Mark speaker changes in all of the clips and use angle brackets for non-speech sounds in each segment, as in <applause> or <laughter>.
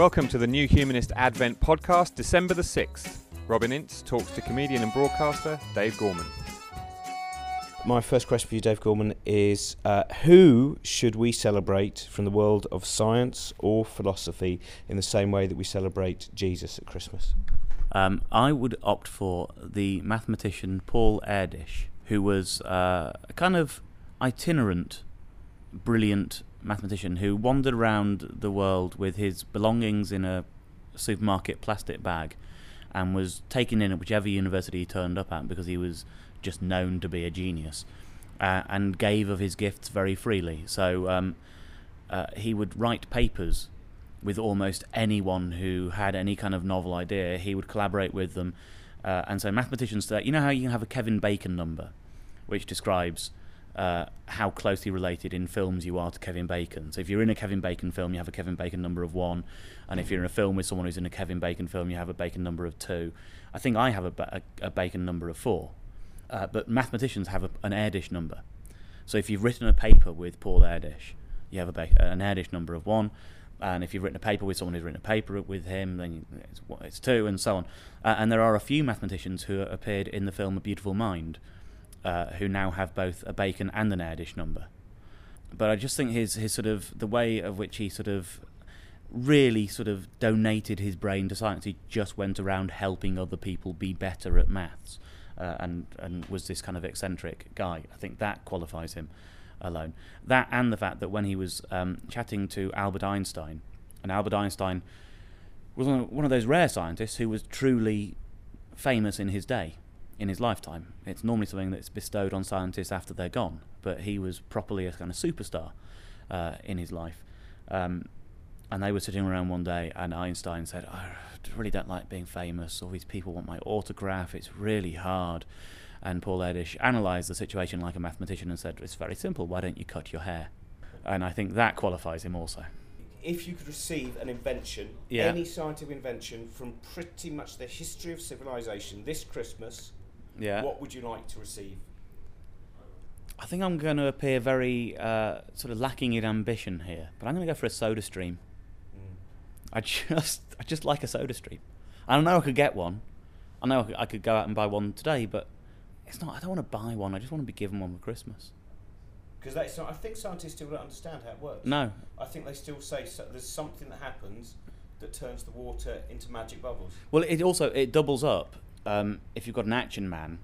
Speaker 1: Welcome to the New Humanist Advent podcast, December the 6th. Robin Ince talks to comedian and broadcaster Dave Gorman.
Speaker 2: My first question for you, Dave Gorman, is uh, who should we celebrate from the world of science or philosophy in the same way that we celebrate Jesus at Christmas?
Speaker 3: Um, I would opt for the mathematician Paul Erdős, who was uh, a kind of itinerant, brilliant mathematician who wandered around the world with his belongings in a supermarket plastic bag and was taken in at whichever university he turned up at because he was just known to be a genius uh, and gave of his gifts very freely. So um, uh, he would write papers with almost anyone who had any kind of novel idea. He would collaborate with them. Uh, and so mathematicians you know how you can have a Kevin Bacon number, which describes uh, how closely related in films you are to Kevin Bacon. So if you're in a Kevin Bacon film, you have a Kevin Bacon number of one, and if you're in a film with someone who's in a Kevin Bacon film, you have a Bacon number of two. I think I have a, a, a Bacon number of four, uh, but mathematicians have a, an Erdős number. So if you've written a paper with Paul Erdős, you have a ba- an Erdős number of one. And if you've written a paper with someone who's written a paper with him, then it's, it's two, and so on. Uh, and there are a few mathematicians who appeared in the film A Beautiful Mind, uh, who now have both a Bacon and an Erdős number. But I just think his his sort of the way of which he sort of really sort of donated his brain to science. He just went around helping other people be better at maths, uh, and and was this kind of eccentric guy. I think that qualifies him alone. That and the fact that when he was um, chatting to Albert Einstein, and Albert Einstein was one of those rare scientists who was truly famous in his day in his lifetime. It's normally something that's bestowed on scientists after they're gone, but he was properly a kind of superstar uh, in his life. Um, and they were sitting around one day, and Einstein said, I really don't like being famous. All these people want my autograph. It's really hard. And Paul Erdős analysed the situation like a mathematician and said, It's very simple. Why don't you cut your hair? And I think that qualifies him also.
Speaker 2: If you could receive an invention,
Speaker 3: Yeah.
Speaker 2: any scientific invention from pretty much the history of civilization this Christmas,
Speaker 3: Yeah.
Speaker 2: what would you like to receive?
Speaker 3: I think I'm going to appear very uh, sort of lacking in ambition here, but I'm going to go for a soda stream. I just, I just like a soda stream. I don't know I could get one. I know I could, I could go out and buy one today, but it's not. I don't want to buy one. I just want to be given one for Christmas.
Speaker 2: Because that's not, I think scientists still don't understand how it works.
Speaker 3: No,
Speaker 2: I think they still say so, there's something that happens that turns the water into magic bubbles.
Speaker 3: Well, it also it doubles up um, if you've got an action man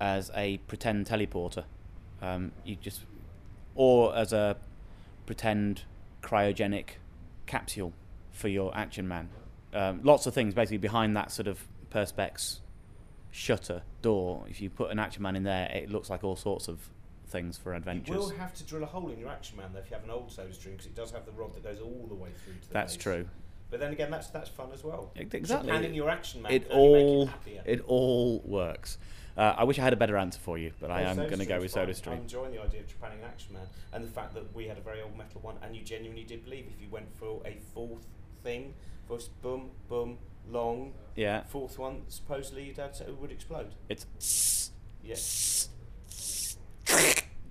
Speaker 3: as a pretend teleporter. Um, you just or as a pretend cryogenic capsule for your action man. Um, lots of things basically behind that sort of perspex shutter door. If you put an action man in there, it looks like all sorts of things for adventures.
Speaker 2: You will have to drill a hole in your action man though if you have an old soda stream because it does have the rod that goes all the way through to the
Speaker 3: That's
Speaker 2: base.
Speaker 3: true.
Speaker 2: But then again, that's that's fun as well.
Speaker 3: Ex- Exactly.
Speaker 2: planning your action man
Speaker 3: it all
Speaker 2: him
Speaker 3: it all works. Uh, I wish I had a better answer for you, but I
Speaker 2: Oh,
Speaker 3: am going to go with. Soda Stream.
Speaker 2: I'm enjoying the idea of Japanning Action Man and the fact that we had a very old metal one, and you genuinely did believe if you went for a fourth thing, first boom, boom, long,
Speaker 3: Yeah,
Speaker 2: fourth one, supposedly your dad said it would explode.
Speaker 3: it's
Speaker 2: Yeah. <laughs>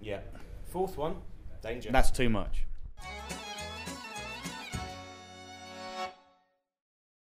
Speaker 2: Yeah. Fourth one, danger.
Speaker 3: that's too much.